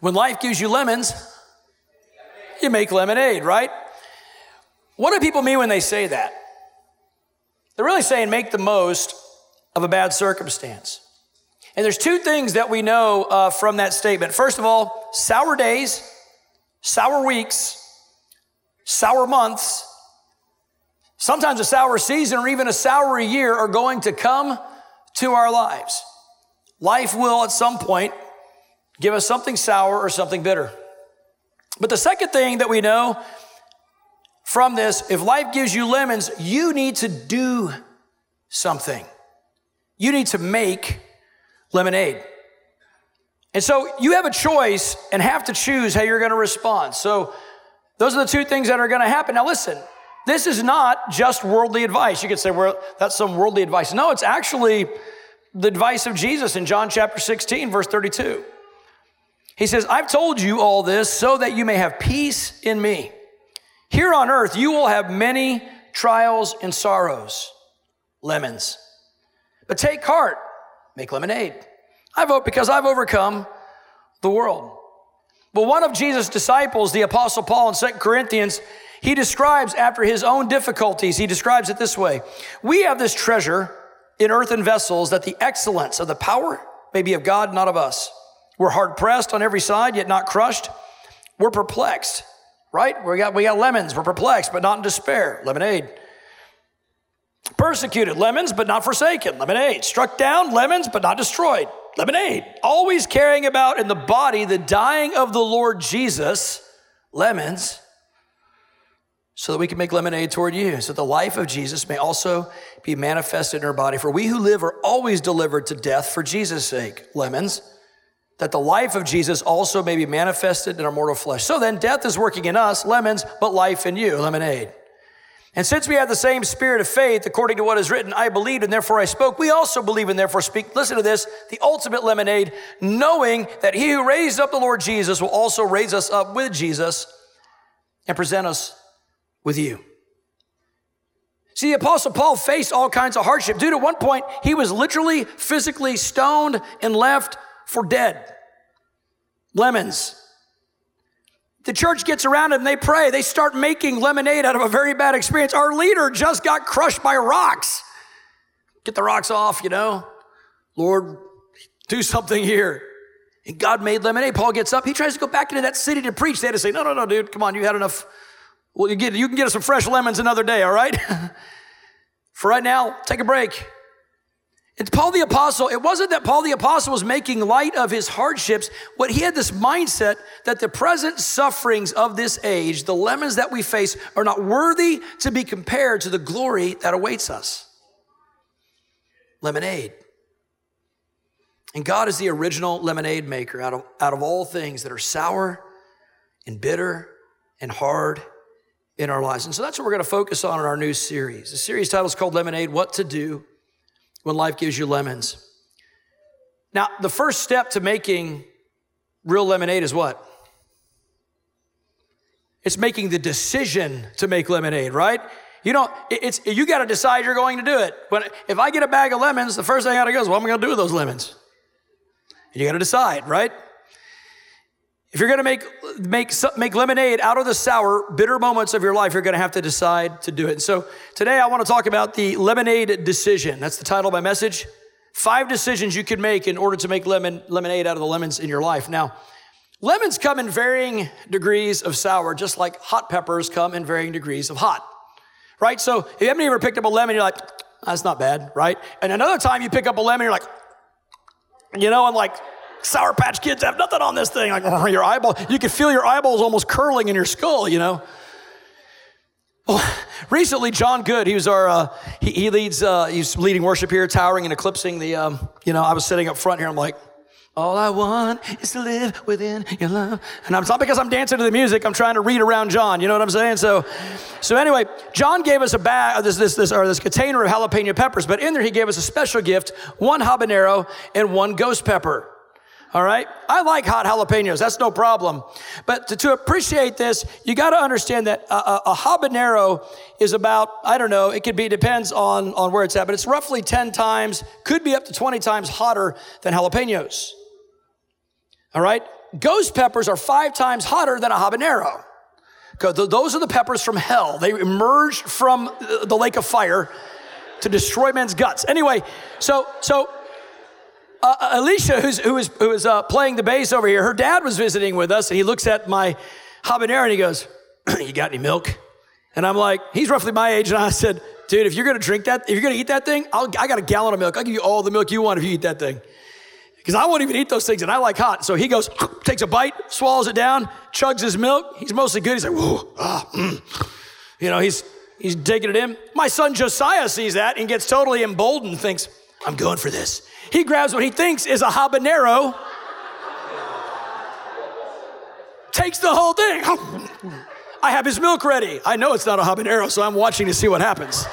When life gives you lemons, you make lemonade, right? What do people mean when they say that? They're really saying make the most of a bad circumstance. And there's two things that we know uh, from that statement. First of all, sour days, sour weeks, sour months, sometimes a sour season or even a sour year are going to come to our lives. Life will at some point give us something sour or something bitter. But the second thing that we know from this, if life gives you lemons, you need to do something. You need to make lemonade. And so you have a choice and have to choose how you're going to respond. So those are the two things that are going to happen. Now listen, this is not just worldly advice. You could say, well, that's some worldly advice. No, it's actually the advice of Jesus in John chapter 16, verse 32. He says, I've told you all this so that you may have peace in me. Here on earth, you will have many trials and sorrows, lemons. But take heart, make lemonade. I vote because I've overcome the world. But one of Jesus' disciples, the Apostle Paul in 2 Corinthians, he describes after his own difficulties, he describes it this way We have this treasure in earthen vessels that the excellence of the power may be of God, not of us. We're hard pressed on every side, yet not crushed. We're perplexed right? We got, we got lemons. We're perplexed, but not in despair. Lemonade. Persecuted, lemons, but not forsaken. Lemonade. Struck down, lemons, but not destroyed. Lemonade. Always carrying about in the body the dying of the Lord Jesus. Lemons. So that we can make lemonade toward you, so that the life of Jesus may also be manifested in our body. For we who live are always delivered to death for Jesus' sake. Lemons that the life of Jesus also may be manifested in our mortal flesh. So then, death is working in us, lemons, but life in you, lemonade. And since we have the same spirit of faith, according to what is written, I believed and therefore I spoke, we also believe and therefore speak. Listen to this the ultimate lemonade, knowing that he who raised up the Lord Jesus will also raise us up with Jesus and present us with you. See, the Apostle Paul faced all kinds of hardship. Dude, at one point, he was literally physically stoned and left for dead. Lemons. The church gets around and they pray. They start making lemonade out of a very bad experience. Our leader just got crushed by rocks. Get the rocks off, you know. Lord, do something here. And God made lemonade. Paul gets up. He tries to go back into that city to preach. They had to say, no, no, no, dude, come on, you had enough. Well, you, get, you can get us some fresh lemons another day, all right? For right now, take a break. It's Paul the Apostle. It wasn't that Paul the Apostle was making light of his hardships. What he had this mindset that the present sufferings of this age, the lemons that we face, are not worthy to be compared to the glory that awaits us. Lemonade. And God is the original lemonade maker out of, out of all things that are sour and bitter and hard in our lives. And so that's what we're going to focus on in our new series. The series title is called Lemonade What to Do when life gives you lemons. Now, the first step to making real lemonade is what? It's making the decision to make lemonade, right? You know, it's you got to decide you're going to do it. But if I get a bag of lemons, the first thing I got to go is, what am I going to do with those lemons? And you got to decide, right? If you're going to make, make, make lemonade out of the sour, bitter moments of your life, you're going to have to decide to do it. And so today I want to talk about the lemonade decision. That's the title of my message. Five decisions you could make in order to make lemon, lemonade out of the lemons in your life. Now, lemons come in varying degrees of sour, just like hot peppers come in varying degrees of hot, right? So if you haven't ever picked up a lemon, you're like, that's not bad, right? And another time you pick up a lemon, you're like, you know, I'm like, Sour Patch Kids have nothing on this thing. Like your eyeball, you can feel your eyeballs almost curling in your skull, you know. Well, recently, John Good, he was our, uh, he, he, leads, uh, he's leading worship here, towering and eclipsing the, um, you know, I was sitting up front here, I'm like, all I want is to live within your love. And it's not because I'm dancing to the music, I'm trying to read around John, you know what I'm saying? So, so anyway, John gave us a bag, this, this, this, or this container of jalapeno peppers, but in there he gave us a special gift, one habanero and one ghost pepper. All right? I like hot jalapenos. That's no problem. But to, to appreciate this, you got to understand that a, a, a, habanero is about, I don't know, it could be, depends on, on where it's at, but it's roughly 10 times, could be up to 20 times hotter than jalapenos. All right? Ghost peppers are five times hotter than a habanero. Those are the peppers from hell. They emerged from the lake of fire to destroy men's guts. Anyway, so so uh, uh Alicia, who's who is who is uh, playing the bass over here, her dad was visiting with us, and he looks at my habanero and he goes, "You got any milk?" And I'm like, he's roughly my age, and I said, "Dude, if you're gonna drink that, if you're gonna eat that thing, I'll, I got a gallon of milk. I'll give you all the milk you want if you eat that thing." because I won't even eat those things and I like hot. So he goes, takes a bite, swallows it down, chugs his milk. He's mostly good. He's like, whoa, ah, mm. you know, he's, he's taking it in. My son Josiah sees that and gets totally emboldened, thinks, I'm going for this. He grabs what he thinks is a habanero, takes the whole thing. I have his milk ready. I know it's not a habanero, so I'm watching to see what happens.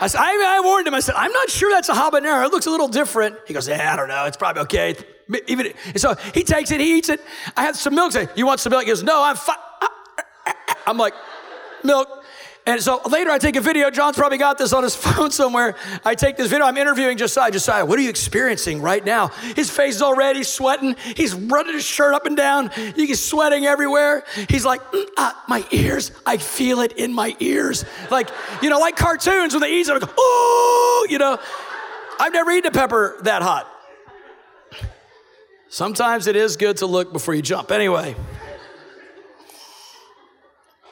I, said, I, I, warned him. I said, I'm not sure that's a habanero. It looks a little different. He goes, Yeah, I don't know. It's probably okay. Even so, he takes it. He eats it. I have some milk. Say, you want some milk? He goes, No, I'm fine. I'm like, milk. And so later I take a video. John's probably got this on his phone somewhere. I take this video. I'm interviewing Josiah. Josiah, what are you experiencing right now? His face is already sweating. He's running his shirt up and down. He's sweating everywhere. He's like, mm, ah, my ears. I feel it in my ears. Like, you know, like cartoons when they eat it, go, oh, you know. I've never eaten a pepper that hot. Sometimes it is good to look before you jump. Anyway.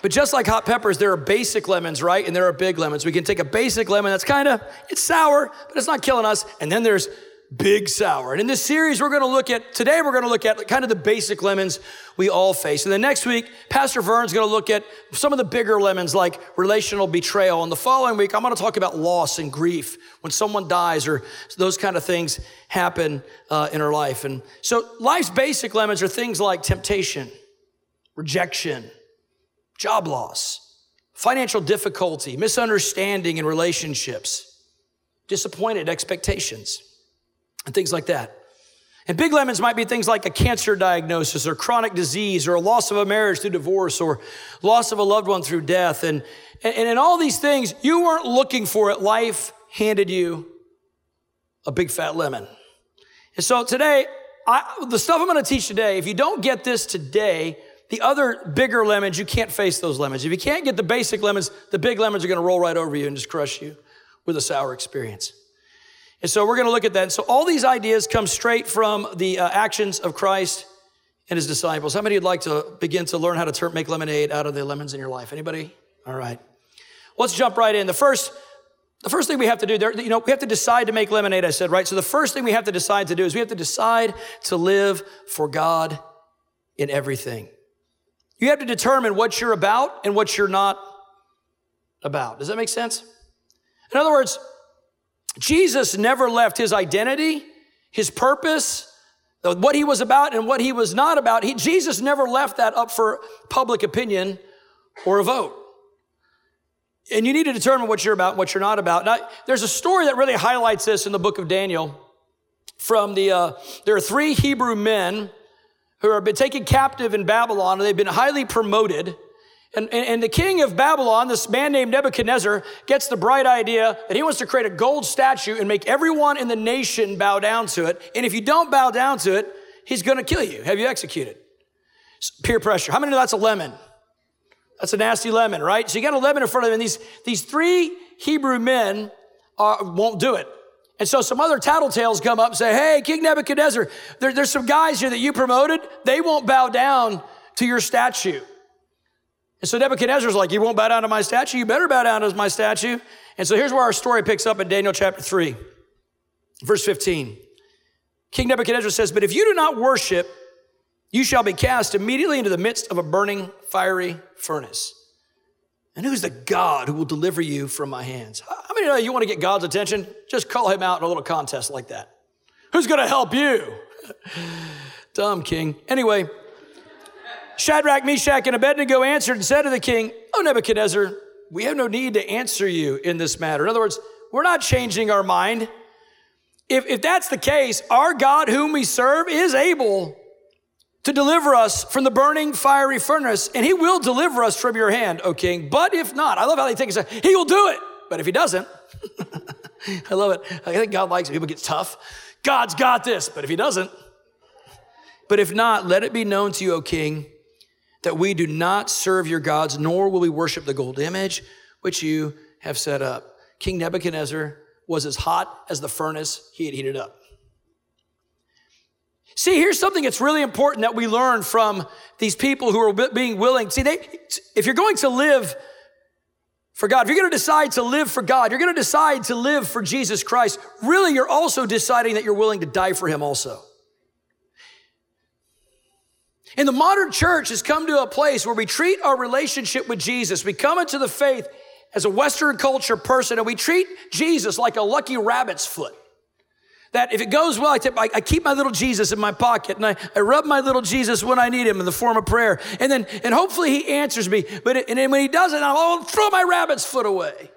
But just like hot peppers, there are basic lemons, right? And there are big lemons. We can take a basic lemon that's kind of, it's sour, but it's not killing us. And then there's big sour. And in this series, we're going to look at, today we're going to look at kind of the basic lemons we all face. And then next week, Pastor Vern's going to look at some of the bigger lemons like relational betrayal. And the following week, I'm going to talk about loss and grief when someone dies or those kind of things happen uh, in our life. And so life's basic lemons are things like temptation, rejection, job loss, financial difficulty, misunderstanding in relationships, disappointed expectations, and things like that. And big lemons might be things like a cancer diagnosis or chronic disease or a loss of a marriage through divorce or loss of a loved one through death. And, and in all these things, you weren't looking for it. Life handed you a big fat lemon. And so today, I, the stuff I'm going to teach today, if you don't get this today, the other bigger lemons, you can't face those lemons. If you can't get the basic lemons, the big lemons are going to roll right over you and just crush you with a sour experience. And so we're going to look at that. And so all these ideas come straight from the uh, actions of Christ and his disciples. How many would like to begin to learn how to turn, make lemonade out of the lemons in your life? Anybody? All right. Let's jump right in. The first, the first thing we have to do, there, you know, we have to decide to make lemonade, I said, right? So the first thing we have to decide to do is we have to decide to live for God in everything. You have to determine what you're about and what you're not about. Does that make sense? In other words, Jesus never left his identity, his purpose, what he was about and what he was not about. He, Jesus never left that up for public opinion or a vote. And you need to determine what you're about and what you're not about. Now, there's a story that really highlights this in the book of Daniel. From the, uh, there are three Hebrew men who have been taken captive in Babylon, and they've been highly promoted. And, and, and, the king of Babylon, this man named Nebuchadnezzar, gets the bright idea that he wants to create a gold statue and make everyone in the nation bow down to it. And if you don't bow down to it, he's going to kill you, have you executed. Peer pressure. How many know that's a lemon? That's a nasty lemon, right? So you got a lemon in front of him, and these, these three Hebrew men are, won't do it. And so some other tattletales come up and say, Hey, King Nebuchadnezzar, there, there's some guys here that you promoted. They won't bow down to your statue. And so Nebuchadnezzar's like, You won't bow down to my statue? You better bow down to my statue. And so here's where our story picks up in Daniel chapter 3, verse 15. King Nebuchadnezzar says, But if you do not worship, you shall be cast immediately into the midst of a burning, fiery furnace. And who's the God who will deliver you from my hands? How many know you want to get God's attention? Just call him out in a little contest like that. Who's going to help you? Dumb king. Anyway, Shadrach, Meshach, and Abednego answered and said to the king, Oh, Nebuchadnezzar, we have no need to answer you in this matter. In other words, we're not changing our mind. If, if that's the case, our God, whom we serve, is able to deliver us from the burning fiery furnace, and he will deliver us from your hand, O king. But if not, I love how they take it, he will do it. But if he doesn't, I love it. I think God likes it. People get tough. God's got this. But if he doesn't, But if not, let it be known to you, O king, that we do not serve your gods, nor will we worship the gold image which you have set up. King Nebuchadnezzar was as hot as the furnace he had heated up. See, here's something that's really important that we learn from these people who are being willing. See, they, if you're going to live for God, if you're going to decide to live for God, you're going to decide to live for Jesus Christ, really, you're also deciding that you're willing to die for Him also. And the modern church has come to a place where we treat our relationship with Jesus, we come into the faith as a Western culture person, and we treat Jesus like a lucky rabbit's foot. That if it goes well, I, tip, I, I keep my little Jesus in my pocket and I, I rub my little Jesus when I need him in the form of prayer. And then, and hopefully he answers me. But it, and then when he doesn't, I'll throw my rabbit's foot away.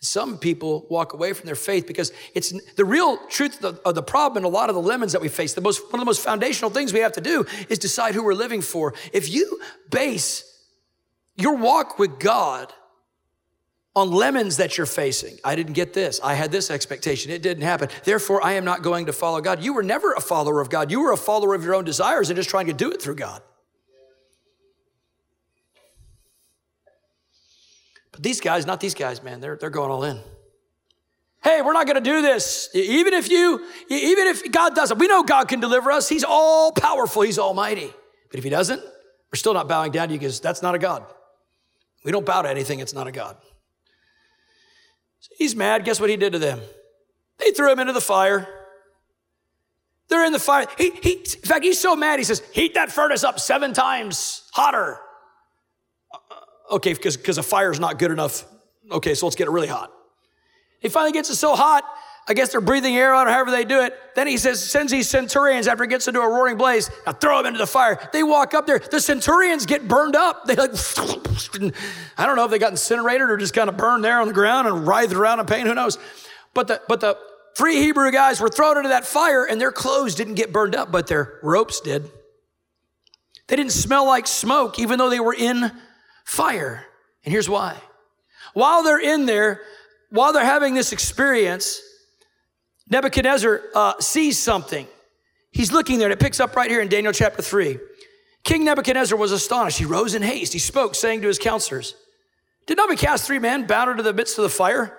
Some people walk away from their faith because it's the real truth of the, of the, problem and a lot of the lemons that we face. The most, one of the most foundational things we have to do is decide who we're living for. If you base your walk with God on lemons that you're facing, I didn't get this. I had this expectation. It didn't happen. Therefore, I am not going to follow God. You were never a follower of God. You were a follower of your own desires and just trying to do it through God. But these guys, not these guys, man, they're, they're going all in. Hey, we're not going to do this. Even if you, even if God doesn't, we know God can deliver us. He's all powerful. He's almighty. But if he doesn't, we're still not bowing down to you because that's not a God. We don't bow to anything. It's not a God. He's mad. Guess what he did to them? They threw him into the fire. They're in the fire. He, he, in fact, he's so mad. He says, heat that furnace up seven times hotter uh, okay, because because a fire's not good enough. Okay, so let's get it really hot. He finally gets it so hot, I guess they're breathing air out or however they do it. Then he says, sends these centurions after it gets into a roaring blaze, now throw them into the fire. They walk up there. The centurions get burned up. They like, I don't know if they got incinerated or just kind of burned there on the ground and writhed around in pain. Who knows? But the but the three Hebrew guys were thrown into that fire and their clothes didn't get burned up, but their ropes did. They didn't smell like smoke, even though they were in fire. And here's why. While they're in there, while they're having this experience, Nebuchadnezzar uh, sees something. He's looking there, and it picks up right here in Daniel chapter 3. King Nebuchadnezzar was astonished. He rose in haste. He spoke, saying to his counselors, Did not we cast three men bound into the midst of the fire?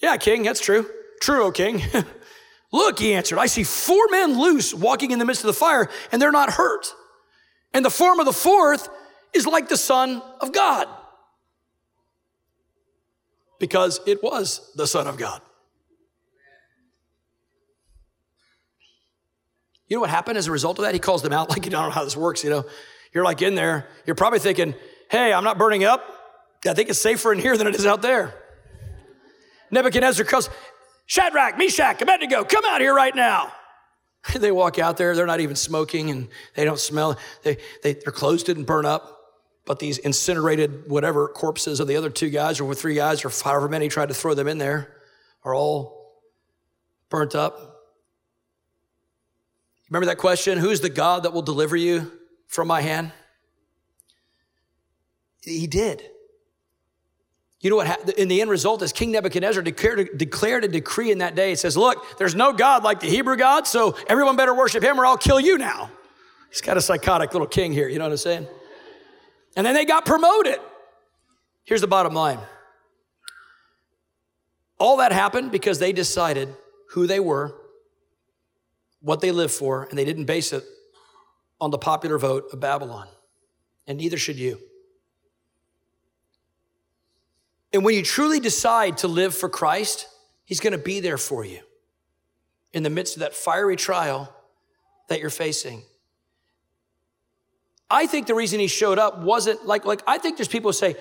Yeah, king, that's true. True, O king. Look, he answered, I see four men loose walking in the midst of the fire, and they're not hurt. And the form of the fourth is like the Son of God. Because it was the Son of God. You know what happened as a result of that? He calls them out like you don't know how this works, you know. You're like in there, you're probably thinking, hey, I'm not burning up. I think it's safer in here than it is out there. Nebuchadnezzar calls, Shadrach, Meshach, Abednego, come out here right now. they walk out there, they're not even smoking and they don't smell. They, they, their clothes didn't burn up. But these incinerated whatever corpses of the other two guys or three guys or however many tried to throw them in there are all burnt up. Remember that question? Who's the God that will deliver you from my hand? He did. You know what? In the end result is King Nebuchadnezzar declared, declared a decree in that day. It says, Look, there's no God like the Hebrew God, so everyone better worship him or I'll kill you now. He's got a psychotic little king here. You know what I'm saying? And then they got promoted. Here's the bottom line all that happened because they decided who they were, what they live for, and they didn't base it on the popular vote of Babylon. And neither should you. And when you truly decide to live for Christ, He's going to be there for you in the midst of that fiery trial that you're facing. I think the reason he showed up wasn't like, like I think there's people who say,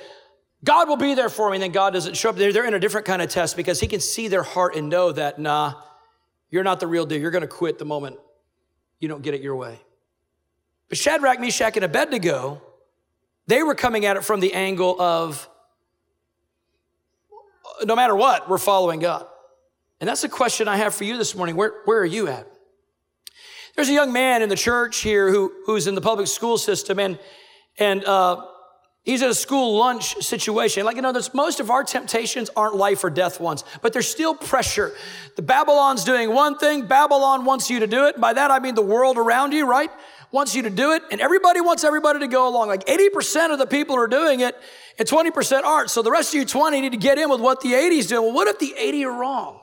God will be there for me, and then God doesn't show up. They're, they're in a different kind of test because he can see their heart and know that, nah, you're not the real deal. You're going to quit the moment you don't get it your way. But Shadrach, Meshach, and Abednego, they were coming at it from the angle of no matter what, we're following God. And that's the question I have for you this morning. Where, where are you at? There's a young man in the church here who, who's in the public school system, and, and uh, He's in a school lunch situation. Like, you know, most of our temptations aren't life or death ones, but there's still pressure. The Babylon's doing one thing, Babylon wants you to do it. By that, I mean the world around you, right? Wants you to do it, and everybody wants everybody to go along. Like 80% of the people are doing it, and 20% aren't. So the rest of you 20 need to get in with what the 80's doing. Well, what if the 80 are wrong?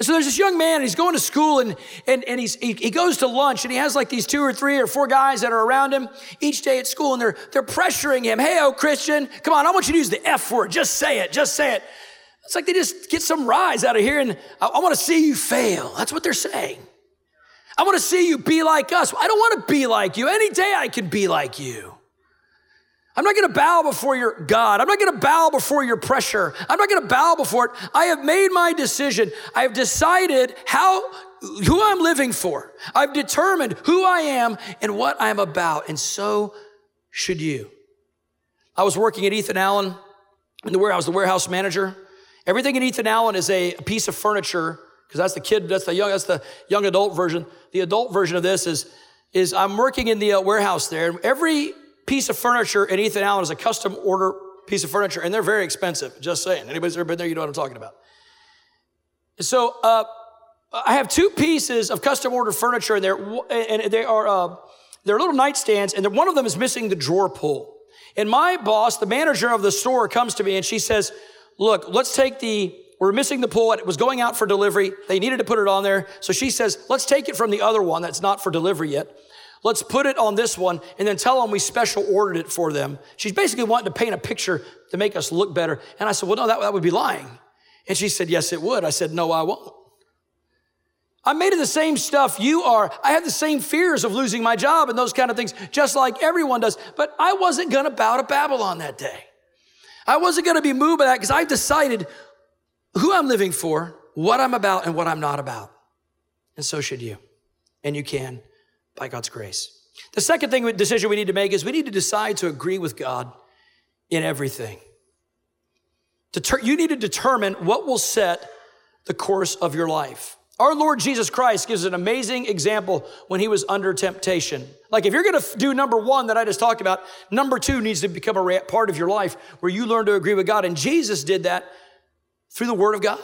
So there's this young man, and he's going to school, and, and, and he's, he, he goes to lunch, and he has like these two or three or four guys that are around him each day at school, and they're, they're pressuring him. Hey, oh, Christian, come on, I want you to use the F word. Just say it, just say it. It's like they just get some rise out of here, and I, I want to see you fail. That's what they're saying. I want to see you be like us. I don't want to be like you. Any day I can be like you. I'm not to bow before your God. I'm not to bow before your pressure. I'm not to bow before it. I have made my decision. I have decided how who I'm living for. I've determined who I am and what I'm about, and so should you. I was working at Ethan Allen in the warehouse, the warehouse manager. Everything in Ethan Allen is a piece of furniture because that's the kid, that's the young, that's the young adult version. The adult version of this is is I'm working in the uh, warehouse there, and every piece of furniture in Ethan Allen is a custom order piece of furniture, and they're very expensive. Just saying. Anybody's ever been there, you know what I'm talking about. So uh, I have two pieces of custom ordered furniture in there, and they are uh, they're little nightstands, and one of them is missing the drawer pull. And my boss, the manager of the store, comes to me and she says, "Look, let's take the." We're missing the pull. It was going out for delivery. They needed to put it on there. So she says, let's take it from the other one that's not for delivery yet. Let's put it on this one and then tell them we special ordered it for them. She's basically wanting to paint a picture to make us look better. And I said, Well, no, that, that would be lying. And she said, Yes, it would. I said, No, I won't. I'm made of the same stuff you are. I have the same fears of losing my job and those kind of things, just like everyone does. But I wasn't going to bow to Babylon that day. I wasn't going to be moved by that because I've decided who I'm living for, what I'm about, and what I'm not about. And so should you. And you can by God's grace. The second thing decision we need to make is we need to decide to agree with God in everything. You need to determine what will set the course of your life. Our Lord Jesus Christ gives an amazing example when he was under temptation. Like, if you're gonna do number one that I just talked about, number two needs to become a part of your life where you learn to agree with God. And Jesus did that through the Word of God.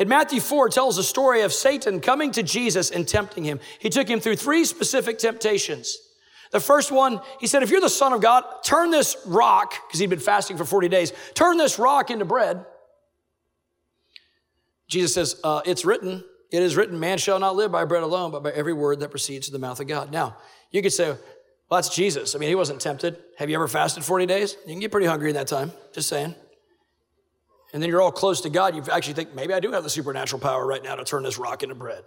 In Matthew 4 tells the story of Satan coming to Jesus and tempting him. He took him through three specific temptations. The first one, he said, if you're the son of God, turn this rock, because he'd been fasting for 40 days, turn this rock into bread. Jesus says, uh, it's written, it is written, man shall not live by bread alone, but by every word that proceeds to the mouth of God. Now, you could say, well, that's Jesus. I mean, he wasn't tempted. Have you ever fasted 40 days? You can get pretty hungry in that time, just saying and then you're all close to God, you actually think, maybe I do have the supernatural power right now to turn this rock into bread.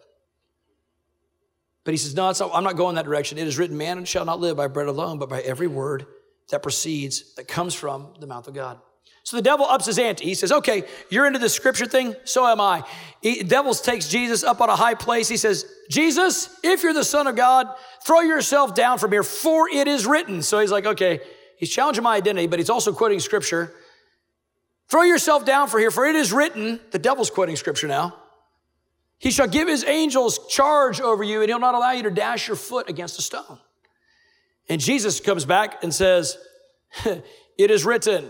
But he says, No, not, I'm not going that direction. It is written, man shall not live by bread alone, but by every word that proceeds, that comes from the mouth of God. So the devil ups his ante. He says, Okay, you're into the scripture thing, so am I. He, devil takes Jesus up on a high place. He says, Jesus, if you're the Son of God, throw yourself down from here, for it is written. So he's like, Okay, he's challenging my identity, but he's also quoting scripture. Throw yourself down for here, for it is written, the devil's quoting scripture now. He shall give his angels charge over you, and he'll not allow you to dash your foot against a stone. And Jesus comes back and says, It is written,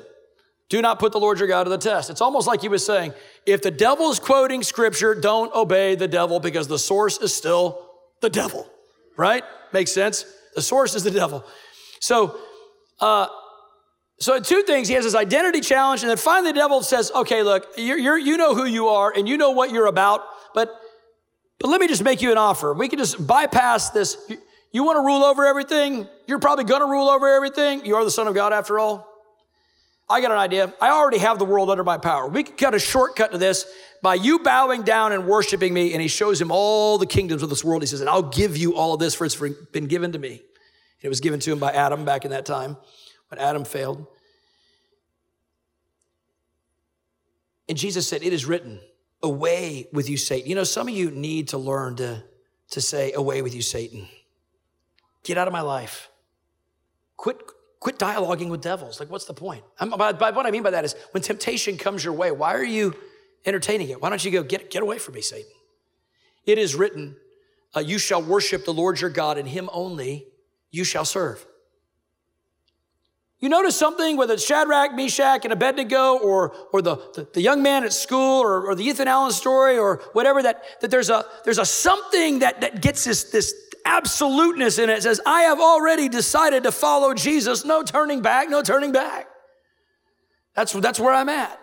do not put the Lord your God to the test. It's almost like he was saying, if the devil is quoting scripture, don't obey the devil because the source is still the devil, right? Makes sense? The source is the devil. So, uh, so two things. He has his identity challenge, and then finally the devil says, okay, look, you're, you're, you know who you are and you know what you're about, but, but let me just make you an offer. We can just bypass this. You, you want to rule over everything? You're probably going to rule over everything. You are the son of God after all. I got an idea. I already have the world under my power. We can cut a shortcut to this by you bowing down and worshiping me. And he shows him all the kingdoms of this world. He says, and I'll give you all of this for it's been given to me. It was given to him by Adam back in that time when Adam failed. And Jesus said, It is written, away with you, Satan. You know, some of you need to learn to, to say, away with you, Satan. Get out of my life. Quit, quit dialoguing with devils. Like, what's the point? By, by what I mean by that is when temptation comes your way, why are you entertaining it? Why don't you go, get, get away from me, Satan? It is written, uh, you shall worship the Lord your God, and him only you shall serve. You notice something, whether it's Shadrach, Meshach, and Abednego, or, or the, the, the young man at school, or, or the Ethan Allen story, or whatever, that, that there's a there's a something that, that gets this, this absoluteness in it. It says, I have already decided to follow Jesus. No turning back, no turning back. That's, that's where I'm at.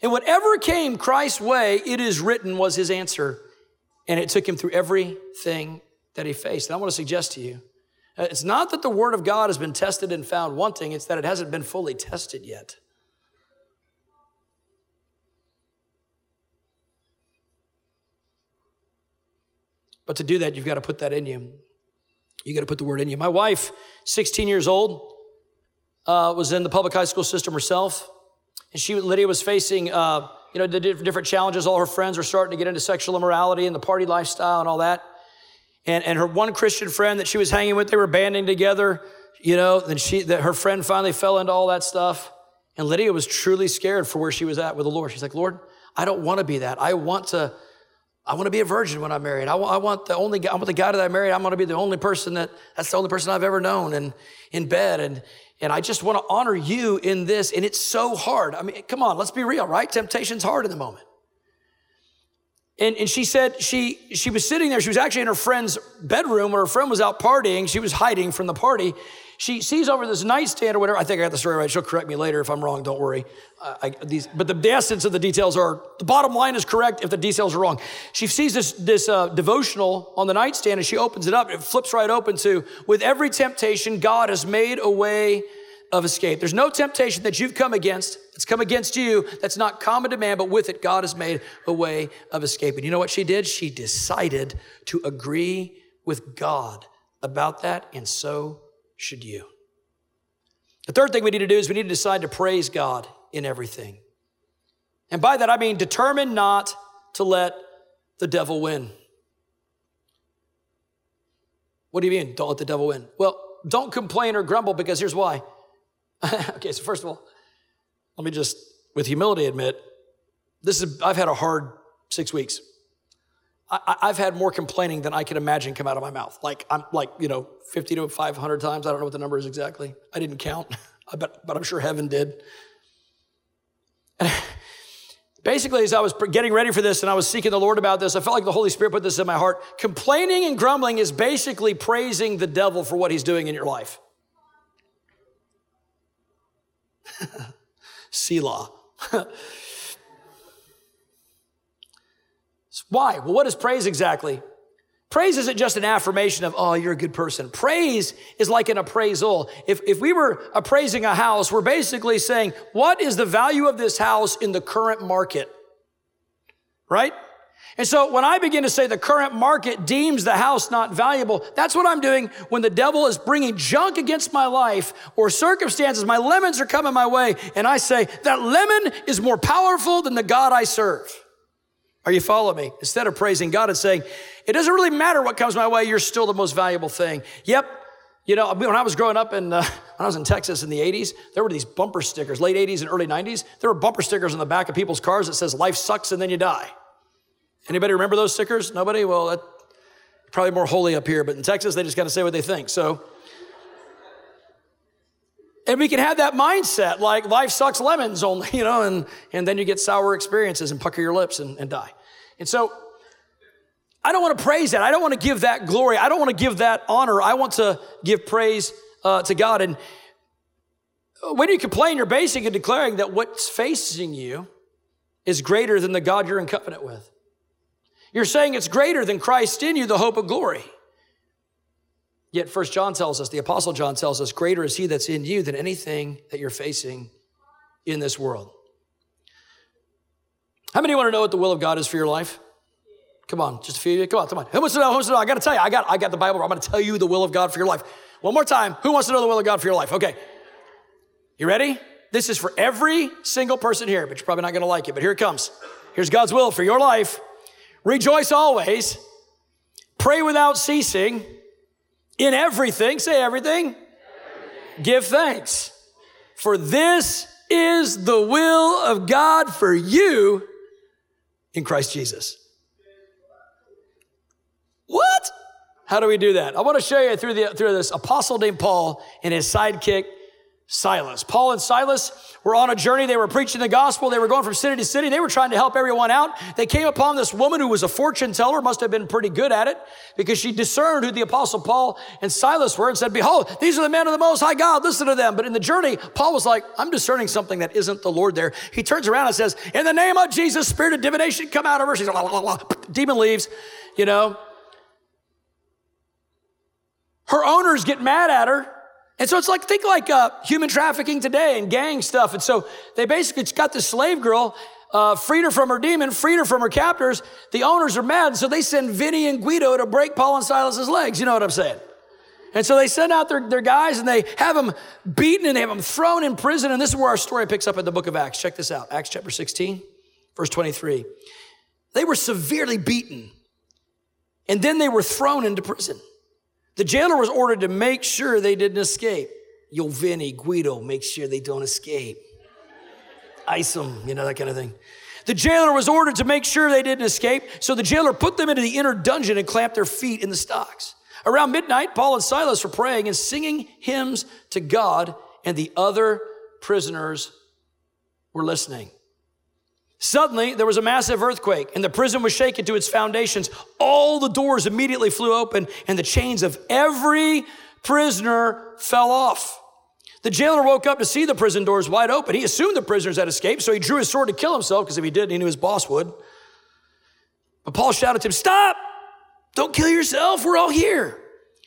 And whatever came Christ's way, it is written was his answer. And it took him through everything that he faced. And I want to suggest to you it's not that the Word of God has been tested and found wanting, it's that it hasn't been fully tested yet. But to do that, you've got to put that in you. You got to put the word in you. My wife, 16 years old, uh, was in the public high school system herself, and she Lydia was facing uh, you know the different challenges. All her friends were starting to get into sexual immorality and the party lifestyle and all that and, and her one Christian friend that she was hanging with, they were banding together, you know, and she, that her friend finally fell into all that stuff. And Lydia was truly scared for where she was at with the Lord. She's like, Lord, I don't want to be that. I want to, I want to be a virgin when I'm married. I, want, I want the only, I want the guy that I married. I'm going to be the only person that, that's the only person I've ever known and in bed. And, and I just want to honor you in this. And it's so hard. I mean, come on, let's be real, right? Temptation's hard in the moment. And, and she said she, she was sitting there. She was actually in her friend's bedroom where her friend was out partying. She was hiding from the party. She sees over this nightstand or whatever. I think I got the story right. She'll correct me later if I'm wrong. Don't worry. I, these, but the, the, essence of the details are the bottom line is correct if the details are wrong. She sees this, this uh, devotional on the nightstand and she opens it up. It flips right open to, with every temptation, God has made a way of escape. There's no temptation that you've come against, that's come against you, that's not common to man, but with it, God has made a way of escape. And you know what she did? She decided to agree with God about that, and so should you. The third thing we need to do is we need to decide to praise God in everything. And by that, I mean determine not to let the devil win. What do you mean, don't let the devil win? Well, don't complain or grumble because here's why. okay, so first of all, let me just, with humility, admit this is, I've had a hard six weeks. I, have had more complaining than I can imagine come out of my mouth. Like, I'm like, you know, 50 to 500 times. I don't know what the number is exactly. I didn't count, but, but I'm sure heaven did. And basically, as I was getting ready for this and I was seeking the Lord about this, I felt like the Holy Spirit put this in my heart. Complaining and grumbling is basically praising the devil for what he's doing in your life. Selah. Why? Well, what is praise exactly? Praise isn't just an affirmation of, oh, you're a good person. Praise is like an appraisal. If, if we were appraising a house, we're basically saying, what is the value of this house in the current market? Right? And so when I begin to say the current market deems the house not valuable, that's what I'm doing when the devil is bringing junk against my life or circumstances. My lemons are coming my way, and I say, that lemon is more powerful than the God I serve. Are you following me? Instead of praising God and saying, it doesn't really matter what comes my way, you're still the most valuable thing. Yep. You know, when I was growing up in, uh, when I was in Texas in the 80s, there were these bumper stickers, late 80s and early 90s. There were bumper stickers on the back of people's cars that says, life sucks and then you die. Anybody remember those stickers? Nobody? Well, that, probably more holy up here, but in Texas, they just got to say what they think. So, and we can have that mindset like life sucks lemons only, you know, and, and then you get sour experiences and pucker your lips and, and die. And so, I don't want to praise that. I don't want to give that glory. I don't want to give that honor. I want to give praise uh, to God. And when you complain, you're basically declaring that what's facing you is greater than the God you're in covenant with. You're saying it's greater than Christ in you, the hope of glory. Yet, First John tells us, the Apostle John tells us, greater is he that's in you than anything that you're facing in this world. How many want to know what the will of God is for your life? Come on, just a few of you. Come on, come on. Who wants to know? Who wants to know? I got to tell you, I got, I got the Bible. I'm going to tell you the will of God for your life. One more time. Who wants to know the will of God for your life? Okay. You ready? This is for every single person here, but you're probably not going to like it. But here it comes. Here's God's will for your life. Rejoice always. Pray without ceasing. In everything, say everything. everything. Give thanks. For this is the will of God for you in Christ Jesus. What? How do we do that? I want to show you through, the, through this apostle named Paul and his sidekick, Silas. Paul and Silas were on a journey. They were preaching the gospel. They were going from city to city. They were trying to help everyone out. They came upon this woman who was a fortune teller, must have been pretty good at it because she discerned who the apostle Paul and Silas were and said, Behold, these are the men of the most high God. Listen to them. But in the journey, Paul was like, I'm discerning something that isn't the Lord there. He turns around and says, In the name of Jesus, spirit of divination, come out of her. She's like, demon leaves, you know. Her owners get mad at her and so it's like, think like uh, human trafficking today and gang stuff. And so they basically got this slave girl, uh, freed her from her demon, freed her from her captors. The owners are mad, so they send Vinny and Guido to break Paul and Silas's legs. You know what I'm saying? And so they send out their, their guys and they have them beaten and they have them thrown in prison. And this is where our story picks up in the book of Acts. Check this out Acts chapter 16, verse 23. They were severely beaten and then they were thrown into prison. The jailer was ordered to make sure they didn't escape. Yo, Vinny, Guido, make sure they don't escape. Ice them, you know, that kind of thing. The jailer was ordered to make sure they didn't escape, so the jailer put them into the inner dungeon and clamped their feet in the stocks. Around midnight, Paul and Silas were praying and singing hymns to God, and the other prisoners were listening. Suddenly, there was a massive earthquake, and the prison was shaken to its foundations. All the doors immediately flew open, and the chains of every prisoner fell off. The jailer woke up to see the prison doors wide open. He assumed the prisoners had escaped, so he drew his sword to kill himself, because if he did, he knew his boss would. But Paul shouted to him, Stop! Don't kill yourself, we're all here.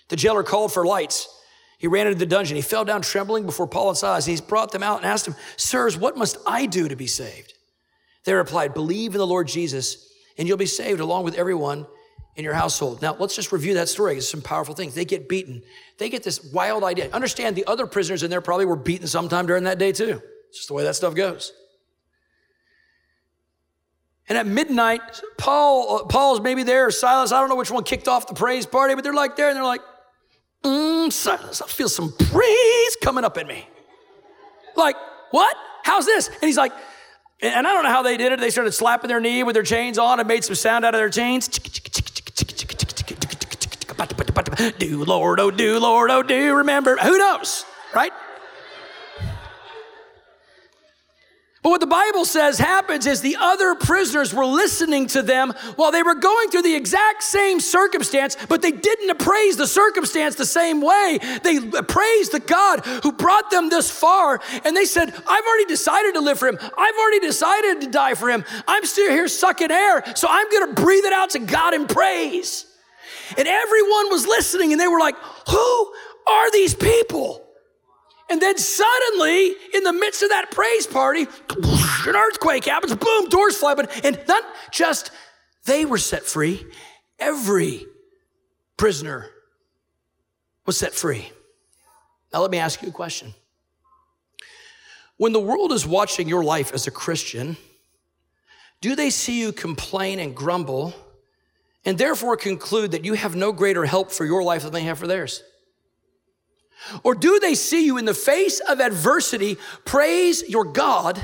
The jailer called for lights. He ran into the dungeon. He fell down trembling before Paul and Silas. He brought them out and asked him, Sirs, what must I do to be saved? They replied, Believe in the Lord Jesus, and you'll be saved along with everyone in your household. Now, let's just review that story. It's some powerful things. They get beaten. They get this wild idea. Understand the other prisoners in there probably were beaten sometime during that day, too. It's just the way that stuff goes. And at midnight, Paul, Paul's maybe there, or Silas, I don't know which one kicked off the praise party, but they're like there and they're like, mm, Silas, I feel some praise coming up in me. Like, what? How's this? And he's like, and I don't know how they did it. They started slapping their knee with their chains on and made some sound out of their chains. Do Lord, oh do Lord, oh do remember. Who knows, right? But what the Bible says happens is the other prisoners were listening to them while they were going through the exact same circumstance, but they didn't appraise the circumstance the same way. They appraised the God who brought them this far, and they said, I've already decided to live for him. I've already decided to die for him. I'm still here sucking air, so I'm gonna breathe it out to God in praise. And everyone was listening, and they were like, Who are these people? And then suddenly, in the midst of that praise party, an earthquake happens, boom, doors fly open. And not just they were set free, every prisoner was set free. Now, let me ask you a question. When the world is watching your life as a Christian, do they see you complain and grumble and therefore conclude that you have no greater help for your life than they have for theirs? Or do they see you in the face of adversity praise your God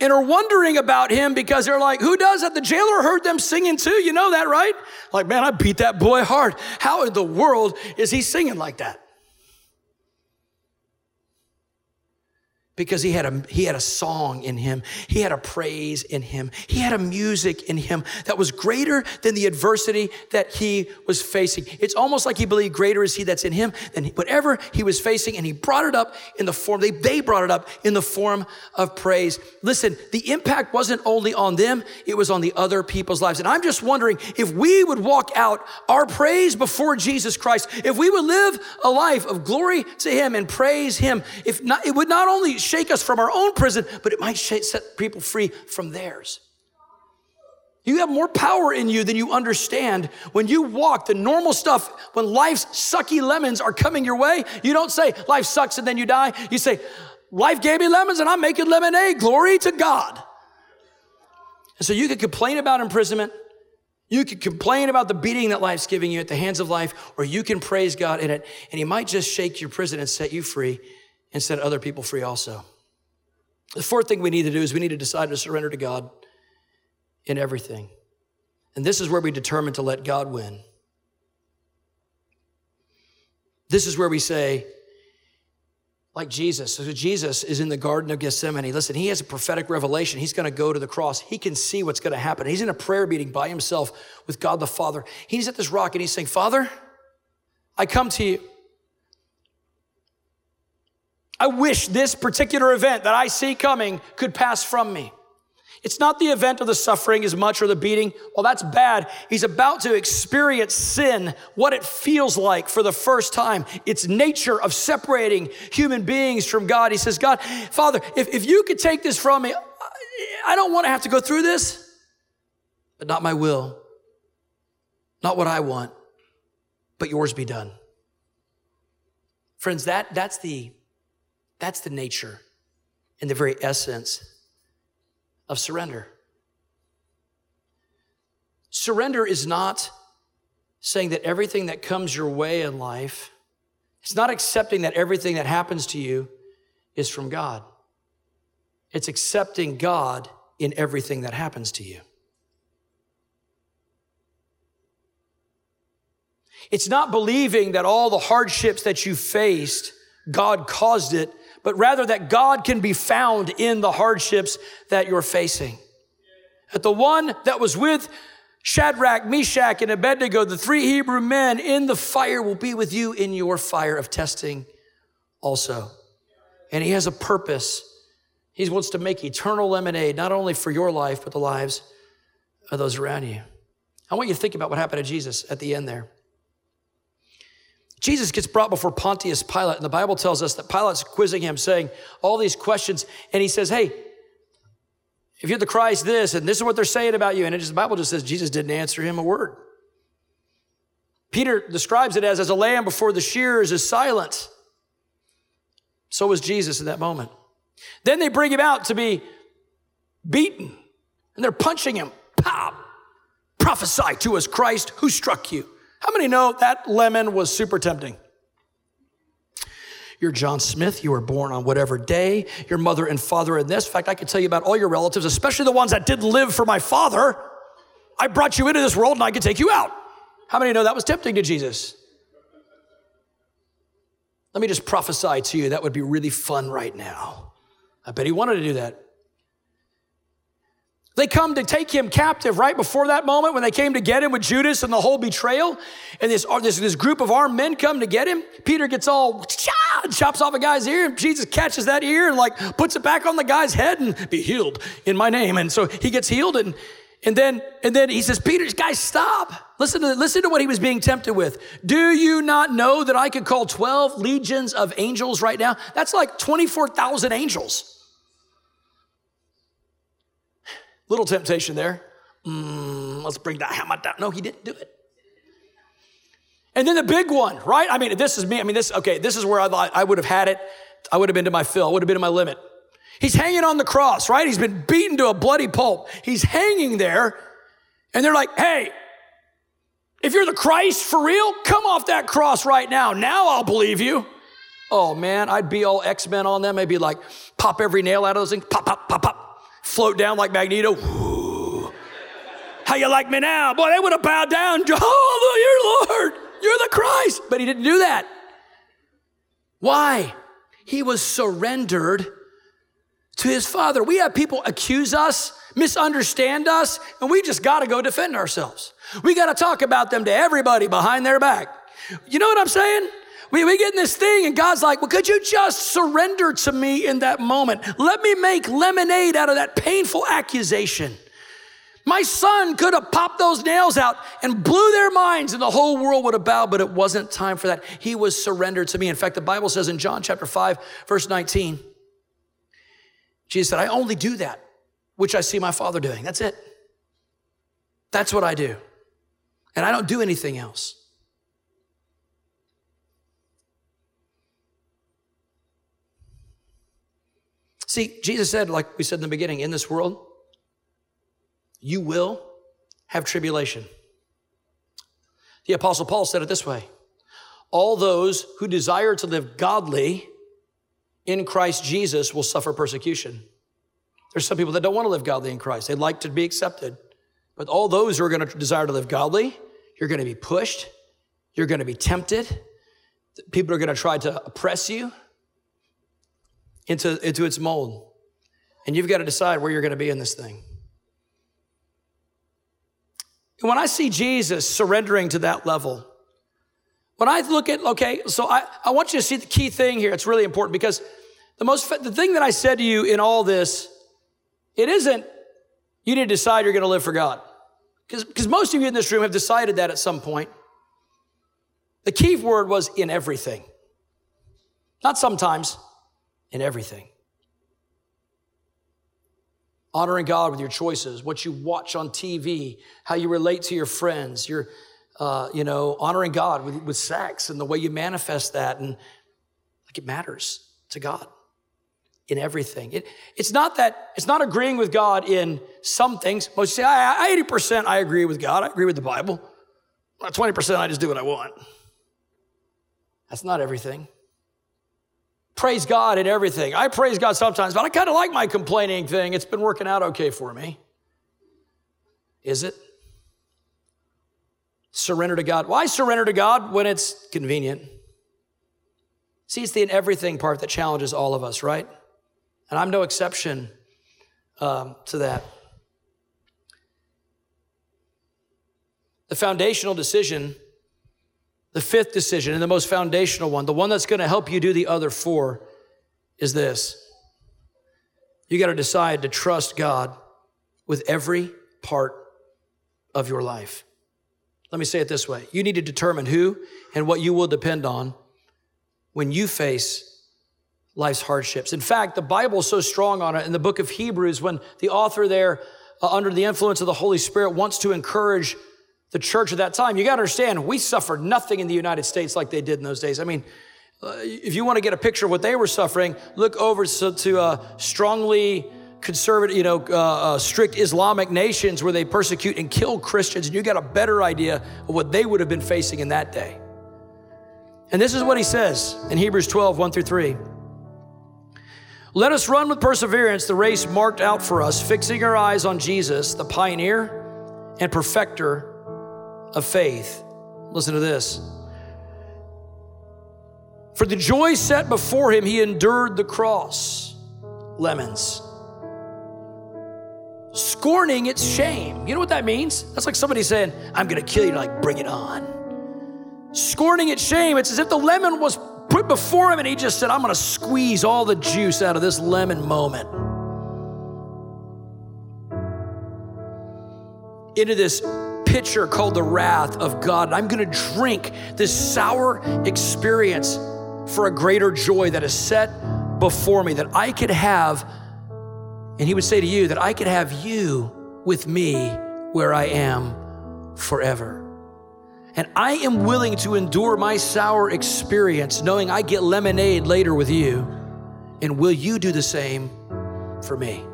and are wondering about him because they're like, who does that? The jailer heard them singing too. You know that, right? Like, man, I beat that boy hard. How in the world is he singing like that? Because he had a he had a song in him. He had a praise in him. He had a music in him that was greater than the adversity that he was facing. It's almost like he believed greater is he that's in him than whatever he was facing and he brought it up in the form they, they brought it up in the form of praise. Listen the impact wasn't only on them it was on the other people's lives. And i'm just wondering if we would walk out our praise before jesus christ if we would live a life of glory to him and praise him if not it would not only shake us from our own prison, but it might set people free from theirs. You have more power in you than you understand. When you walk the normal stuff, when life's sucky lemons are coming your way, you don't say, life sucks and then you die. You say, life gave me lemons and I'm making lemonade. Glory to God. And so you could complain about imprisonment. You could complain about the beating that life's giving you at the hands of life, or you can praise God in it, and He might just shake your prison and set you free and set other people free also. The fourth thing we need to do is we need to decide to surrender to God in everything. And this is where we determine to let God win. This is where we say, like Jesus. So Jesus is in the Garden of Gethsemane. Listen, he has a prophetic revelation. He's going to go to the cross. He can see what's going to happen. He's in a prayer meeting by himself with God the Father. He's at this rock and he's saying, Father, I come to you. I wish this particular event that I see coming could pass from me. It's not the event of the suffering as much or the beating. Well, that's bad. He's about to experience sin, what it feels like for the first time. Its nature of separating human beings from God. He says, God, Father, if, if you could take this from me, I don't want to have to go through this, but not my will, not what I want, but yours be done. Friends, that, that's, the, that's the nature and the very essence of surrender. Surrender is not saying that everything that comes your way in life, it's not accepting that everything that happens to you is from God. It's accepting God in everything that happens to you. It's not believing that all the hardships that you faced, God caused it but rather that God can be found in the hardships that you're facing. That the one that was with Shadrach, Meshach, and Abednego, the three Hebrew men in the fire, will be with you in your fire of testing also. And he has a purpose. He wants to make eternal lemonade, not only for your life, but the lives of those around you. I want you to think about what happened to Jesus at the end there. Jesus gets brought before Pontius Pilate, and the Bible tells us that Pilate's quizzing him, saying all these questions, and he says, Hey, if you're the Christ, this, and this is what they're saying about you. And just, the Bible just says Jesus didn't answer him a word. Peter describes it as, as a lamb before the shears is silent. So was Jesus in that moment. Then they bring him out to be beaten, and they're punching him. Pop! Prophesy to us, Christ, who struck you? How many know that lemon was super tempting? You're John Smith. You were born on whatever day. Your mother and father in this. In fact, I could tell you about all your relatives, especially the ones that didn't live for my father. I brought you into this world and I could take you out. How many know that was tempting to Jesus? Let me just prophesy to you that would be really fun right now. I bet he wanted to do that. They come to take him captive right before that moment when they came to get him with Judas and the whole betrayal. And this, this, this group of armed men come to get him. Peter gets all chops off a guy's ear, and Jesus catches that ear and like puts it back on the guy's head and be healed in my name. And so he gets healed and and then and then he says, Peter, guys, stop. Listen to listen to what he was being tempted with. Do you not know that I could call 12 legions of angels right now? That's like 24,000 angels. Little temptation there. Mm, let's bring that hammer down. No, he didn't do it. And then the big one, right? I mean, this is me. I mean, this, okay, this is where I thought I would have had it. I would have been to my fill, I would have been to my limit. He's hanging on the cross, right? He's been beaten to a bloody pulp. He's hanging there, and they're like, hey, if you're the Christ for real, come off that cross right now. Now I'll believe you. Oh man, I'd be all X Men on them. I'd be like, pop every nail out of those things, pop, pop, pop, pop float down like Magneto. How you like me now? Boy, they would have bowed down. Oh, you're Lord. You're the Christ. But he didn't do that. Why? He was surrendered to his Father. We have people accuse us, misunderstand us, and we just got to go defend ourselves. We got to talk about them to everybody behind their back. You know what I'm saying? We, we get in this thing, and God's like, Well, could you just surrender to me in that moment? Let me make lemonade out of that painful accusation. My son could have popped those nails out and blew their minds, and the whole world would have bowed, but it wasn't time for that. He was surrendered to me. In fact, the Bible says in John chapter 5, verse 19, Jesus said, I only do that which I see my father doing. That's it. That's what I do. And I don't do anything else. See, Jesus said, like we said in the beginning, in this world, you will have tribulation. The Apostle Paul said it this way All those who desire to live godly in Christ Jesus will suffer persecution. There's some people that don't want to live godly in Christ, they'd like to be accepted. But all those who are going to desire to live godly, you're going to be pushed, you're going to be tempted, people are going to try to oppress you. Into, into its mold. And you've got to decide where you're going to be in this thing. And when I see Jesus surrendering to that level, when I look at, okay, so I, I want you to see the key thing here. It's really important because the most, the thing that I said to you in all this, it isn't you need to decide you're going to live for God. Because most of you in this room have decided that at some point. The key word was in everything. Not sometimes, in everything. Honoring God with your choices, what you watch on TV, how you relate to your friends, your, uh, you know, honoring God with, with sex and the way you manifest that. And like it matters to God in everything. It, it's not that, it's not agreeing with God in some things. Most say, I, I, 80% I agree with God, I agree with the Bible. 20% I just do what I want. That's not everything. Praise God in everything. I praise God sometimes, but I kind of like my complaining thing. It's been working out okay for me. Is it? Surrender to God. Why surrender to God when it's convenient? See, it's the in everything part that challenges all of us, right? And I'm no exception um, to that. The foundational decision, the fifth decision, and the most foundational one, the one that's going to help you do the other four, is this. You got to decide to trust God with every part of your life. Let me say it this way you need to determine who and what you will depend on when you face life's hardships. In fact, the Bible is so strong on it in the book of Hebrews when the author there, uh, under the influence of the Holy Spirit, wants to encourage the church at that time. You got to understand, we suffered nothing in the United States like they did in those days. I mean, uh, if you want to get a picture of what they were suffering, look over to, to uh, strongly conservative, you know, uh, uh, strict Islamic nations where they persecute and kill Christians, and you got a better idea of what they would have been facing in that day. And this is what he says in Hebrews 12, 1 through 3. Let us run with perseverance the race marked out for us, fixing our eyes on Jesus, the pioneer and perfecter of faith. Listen to this. For the joy set before him, he endured the cross, lemons, scorning its shame. You know what that means? That's like somebody saying, I'm gonna kill you, like, bring it on. Scorning its shame, it's as if the lemon was put before him and he just said, I'm going to squeeze all the juice out of this lemon moment. Into this pitcher called the wrath of God. I'm going to drink this sour experience for a greater joy that is set before me, that I could have, and he would say to you, that I could have you with me where I am forever. And I am willing to endure my sour experience knowing I get lemonade later with you. And will you do the same for me?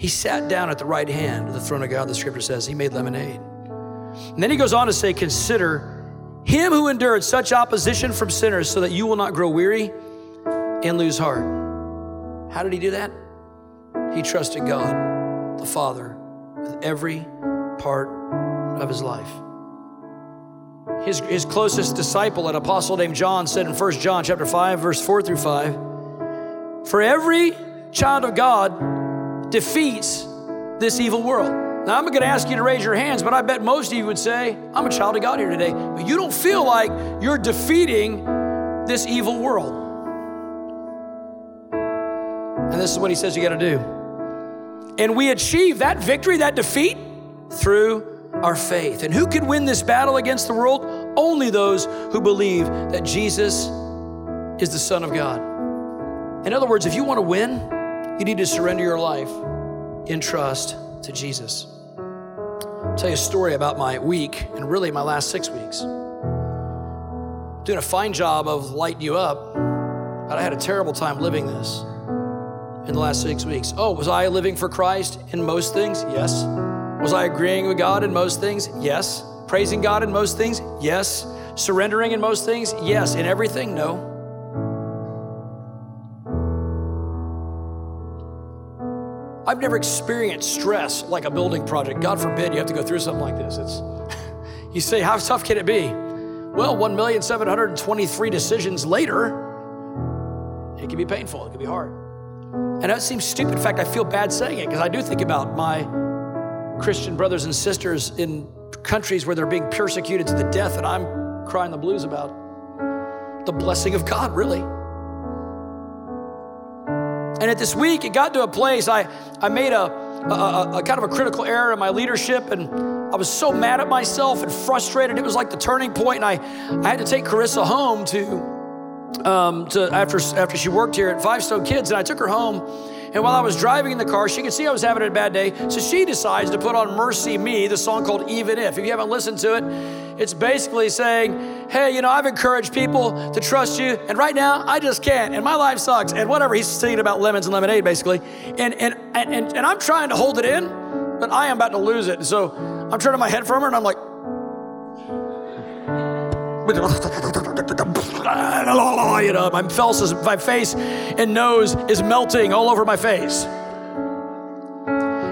He sat down at the right hand of the throne of God, the scripture says. He made lemonade. And then he goes on to say, Consider him who endured such opposition from sinners so that you will not grow weary and lose heart. How did he do that? He trusted God, the Father, with every part of his life. His, his closest disciple, an apostle named John, said in 1 John chapter 5, verse 4 through 5, For every child of God defeats this evil world. Now, I'm going to ask you to raise your hands, but I bet most of you would say, I'm a child of God here today. But you don't feel like you're defeating this evil world. And this is what he says you got to do. And we achieve that victory, that defeat, through our faith. And who can win this battle against the world? Only those who believe that Jesus is the Son of God. In other words, if you want to win, you need to surrender your life in trust to Jesus. I'll tell you a story about my week and really my last six weeks. Doing a fine job of lighting you up, but I had a terrible time living this in the last six weeks. Oh, was I living for Christ in most things? Yes. Was I agreeing with God in most things? Yes. Praising God in most things? Yes. Surrendering in most things? Yes. In everything? No. I've never experienced stress like a building project. God forbid you have to go through something like this. It's you say, how tough can it be? well, 1,723 decisions later, it can be painful, it can be hard. And that seems stupid. In fact, I feel bad saying it because I do think about my Christian brothers and sisters in countries where they're being persecuted to the death and I'm crying the blues about. The blessing of God, really. And at this week, it got to a place I, I made a, a, a, kind of a critical error in my leadership, and I was so mad at myself and frustrated. It was like the turning point, and I, I had to take Carissa home to um, to after after she worked here at Five Stone Kids, and I took her home. And while I was driving in the car, she could see I was having a bad day, so she decides to put on MercyMe, the song called "Even If." If you haven't listened to it, it's basically saying, "Hey, you know, I've encouraged people to trust you, and right now I just can't, and my life sucks, and whatever." He's singing about lemons and lemonade, basically, and and and and, and I'm trying to hold it in, but I am about to lose it. So I'm turning my head from her, and I'm like. You know, my face, my face and nose is melting all over my face.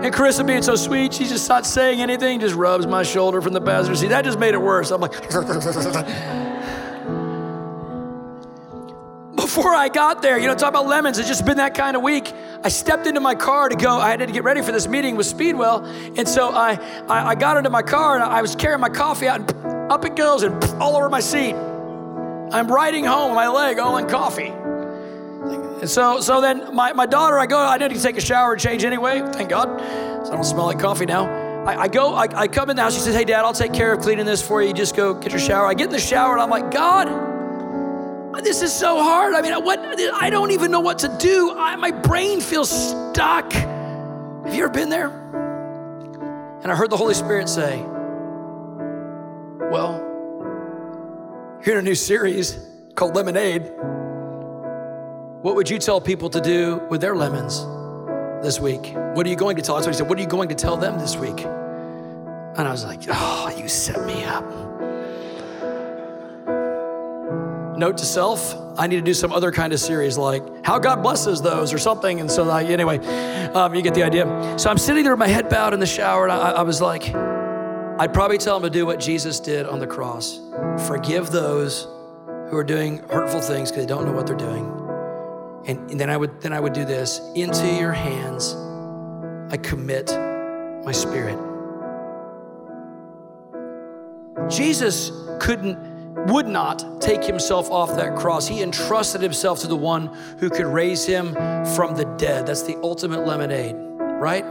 And Carissa being so sweet, she just not saying anything, just rubs my shoulder from the passenger seat. That just made it worse. I'm like, before I got there, you know, talk about lemons, it's just been that kind of week. I stepped into my car to go, I had to get ready for this meeting with Speedwell. And so I, I, I got into my car and I was carrying my coffee out and up it goes and all over my seat. I'm riding home, my leg all in coffee. And so, so then my, my daughter, I go, I need to take a shower and change anyway, thank God. So I don't smell like coffee now. I, I go, I, I come in the house. She says, Hey, Dad, I'll take care of cleaning this for you. Just go get your shower. I get in the shower and I'm like, God, this is so hard. I mean, what? I don't even know what to do. I, my brain feels stuck. Have you ever been there? And I heard the Holy Spirit say, Well, you're in a new series called Lemonade. What would you tell people to do with their lemons this week? What are you going to tell? That's what he said. What are you going to tell them this week? And I was like, oh, you set me up. Note to self, I need to do some other kind of series like how God blesses those or something. And so, I, anyway, um, you get the idea. So I'm sitting there with my head bowed in the shower, and I, I was like, I'd probably tell them to do what Jesus did on the cross forgive those who are doing hurtful things because they don't know what they're doing. And, and then I would then I would do this into your hands I commit my spirit. Jesus couldn't would not take himself off that cross. He entrusted himself to the one who could raise him from the dead. That's the ultimate lemonade, right?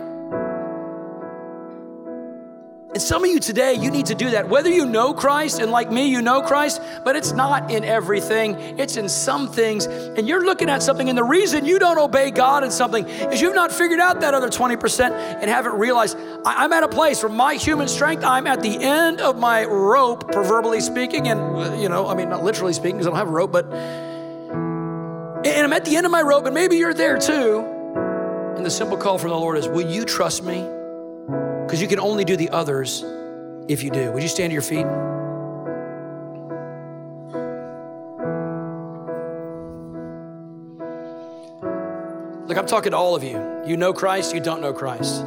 Some of you today, you need to do that. Whether you know Christ, and like me, you know Christ, but it's not in everything, it's in some things. And you're looking at something, and the reason you don't obey God in something is you've not figured out that other 20% and haven't realized I'm at a place where my human strength, I'm at the end of my rope, proverbially speaking. And, uh, you know, I mean, not literally speaking because I don't have a rope, but, and I'm at the end of my rope, and maybe you're there too. And the simple call from the Lord is, Will you trust me? Because you can only do the others if you do. Would you stand to your feet? Look, I'm talking to all of you. You know Christ, you don't know Christ.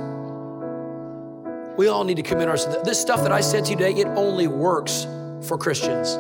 We all need to commit ourselves. This stuff that I said to you today, it only works for Christians.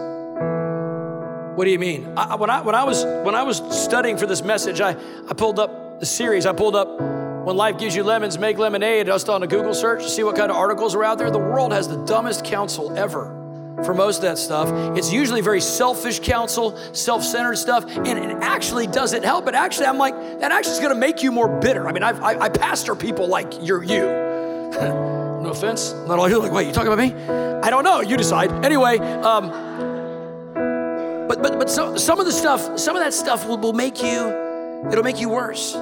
What do you mean? I, when, I, when, I was, when I was studying for this message, I, I pulled up the series, I pulled up when life gives you lemons, make lemonade. Just on a Google search to see what kind of articles are out there. The world has the dumbest counsel ever for most of that stuff. It's usually very selfish counsel, self centered stuff, and it actually doesn't help. But actually, I'm like, that actually is going to make you more bitter. I mean, I've, I, I pastor people like you're you. no offense. Not all you're like, wait, you talking about me? I don't know. You decide. Anyway, um, but but but so, some of the stuff, some of that stuff will, will make you, it'll make you worse.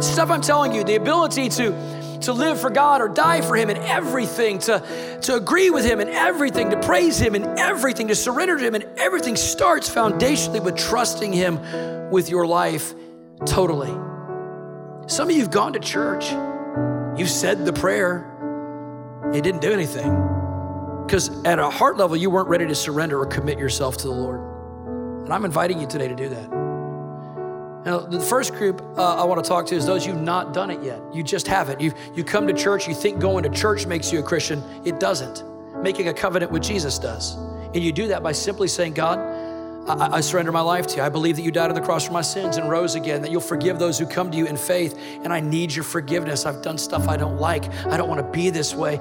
Stuff I'm telling you, the ability to, to live for God or die for Him in everything, to, to agree with Him in everything, to praise Him in everything, to surrender to Him in everything starts foundationally with trusting Him with your life totally. Some of you have gone to church, you've said the prayer, it didn't do anything. Because at a heart level, you weren't ready to surrender or commit yourself to the Lord. And I'm inviting you today to do that. Now, the first group uh, I want to talk to is those you've not done it yet. You just haven't. You, you come to church, you think going to church makes you a Christian. It doesn't. making a covenant with Jesus does. And you do that by simply saying, God, I, I, surrender my life to you. I believe that you died on the cross for my sins and rose again, that you'll forgive those who come to you in faith. And I need your forgiveness. I've done stuff I don't like. I don't want to be this way.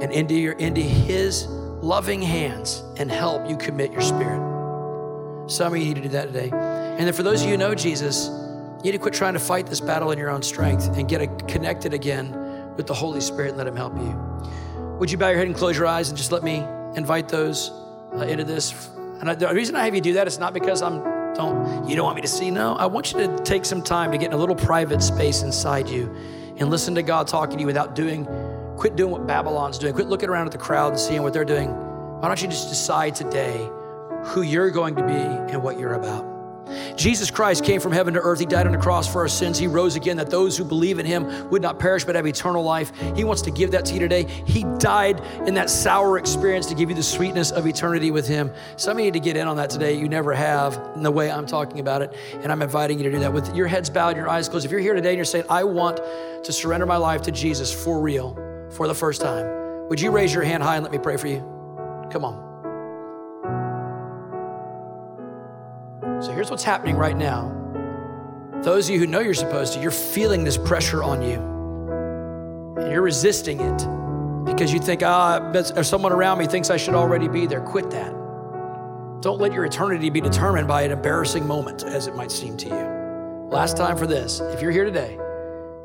And into your into his loving hands and help you commit your spirit. Some of you need to do that today. And then for those of you who know Jesus, you need to quit trying to fight this battle in your own strength and get connected again with the Holy Spirit and let him help you. Would you bow your head and close your eyes and just let me invite those uh, into this and I, the reason I have you do that is not because I'm don't you don't want me to see. No, I want you to take some time to get in a little private space inside you and listen to God talking to you without doing. Quit doing what Babylon's doing. Quit looking around at the crowd and seeing what they're doing. Why don't you just decide today who you're going to be and what you're about? Jesus Christ came from heaven to earth. He died on the cross for our sins. He rose again that those who believe in him would not perish but have eternal life. He wants to give that to you today. He died in that sour experience to give you the sweetness of eternity with him. Some of you need to get in on that today. You never have in the way I'm talking about it. And I'm inviting you to do that with your heads bowed your eyes closed. If you're here today and you're saying, I want to surrender my life to Jesus for real, for the first time, would you raise your hand high and let me pray for you? Come on. So here's what's happening right now. Those of you who know you're supposed to, you're feeling this pressure on you. And you're resisting it because you think, ah, oh, someone around me thinks I should already be there. Quit that. Don't let your eternity be determined by an embarrassing moment, as it might seem to you. Last time for this. If you're here today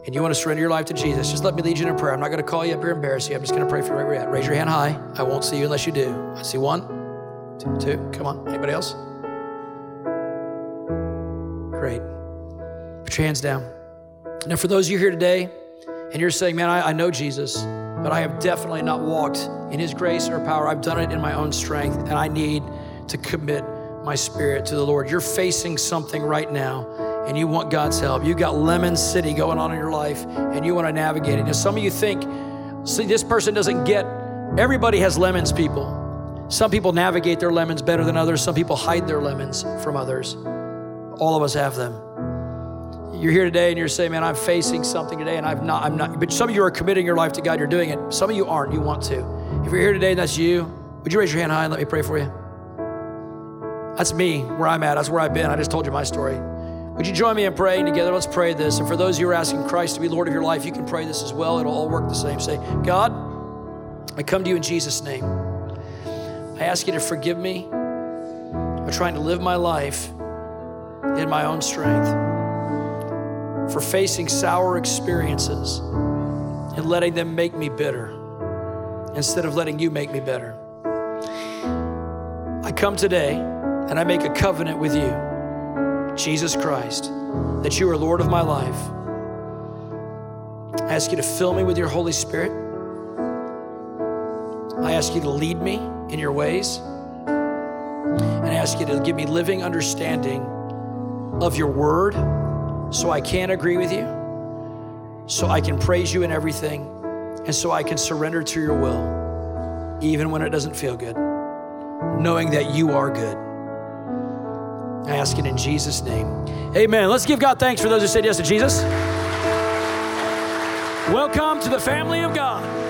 and you want to surrender your life to Jesus, just let me lead you in a prayer. I'm not going to call you up here and embarrass you. I'm just going to pray for you right where you're at. Raise your hand high. I won't see you unless you do. I see one, two, two. Come on. Anybody else? Great. Put your hands down. Now, for those of you here today, and you're saying, man, I, I know Jesus, but I have definitely not walked in his grace or power. I've done it in my own strength, and I need to commit my spirit to the Lord. You're facing something right now, and you want God's help. You've got Lemon City going on in your life, and you want to navigate it. Now, some of you think, see, this person doesn't get, everybody has lemons, people. Some people navigate their lemons better than others. Some people hide their lemons from others. All of us have them. You're here today and you're saying, man, I'm facing something today and I've not, I'm not, but some of you are committing your life to God, you're doing it. Some of you aren't, you want to. If you're here today and that's you, would you raise your hand high and let me pray for you? That's me, where I'm at. That's where I've been. I just told you my story. Would you join me in praying together? Let's pray this. And for those who are asking Christ to be Lord of your life, you can pray this as well. It'll all work the same. Say, God, I come to you in Jesus' name. I ask you to forgive me for trying to live my life in my own strength, for facing sour experiences and letting them make me bitter instead of letting you make me better. I come today and I make a covenant with you, Jesus Christ, that you are Lord of my life. I ask you to fill me with your Holy Spirit. I ask you to lead me in your ways. And I ask you to give me living understanding of your word so I can agree with you, so I can praise you in everything, and so I can surrender to your will, even when it doesn't feel good, knowing that you are good. I ask it in Jesus' name. Amen. Let's give God thanks for those who said yes to Jesus. Welcome to the family of God.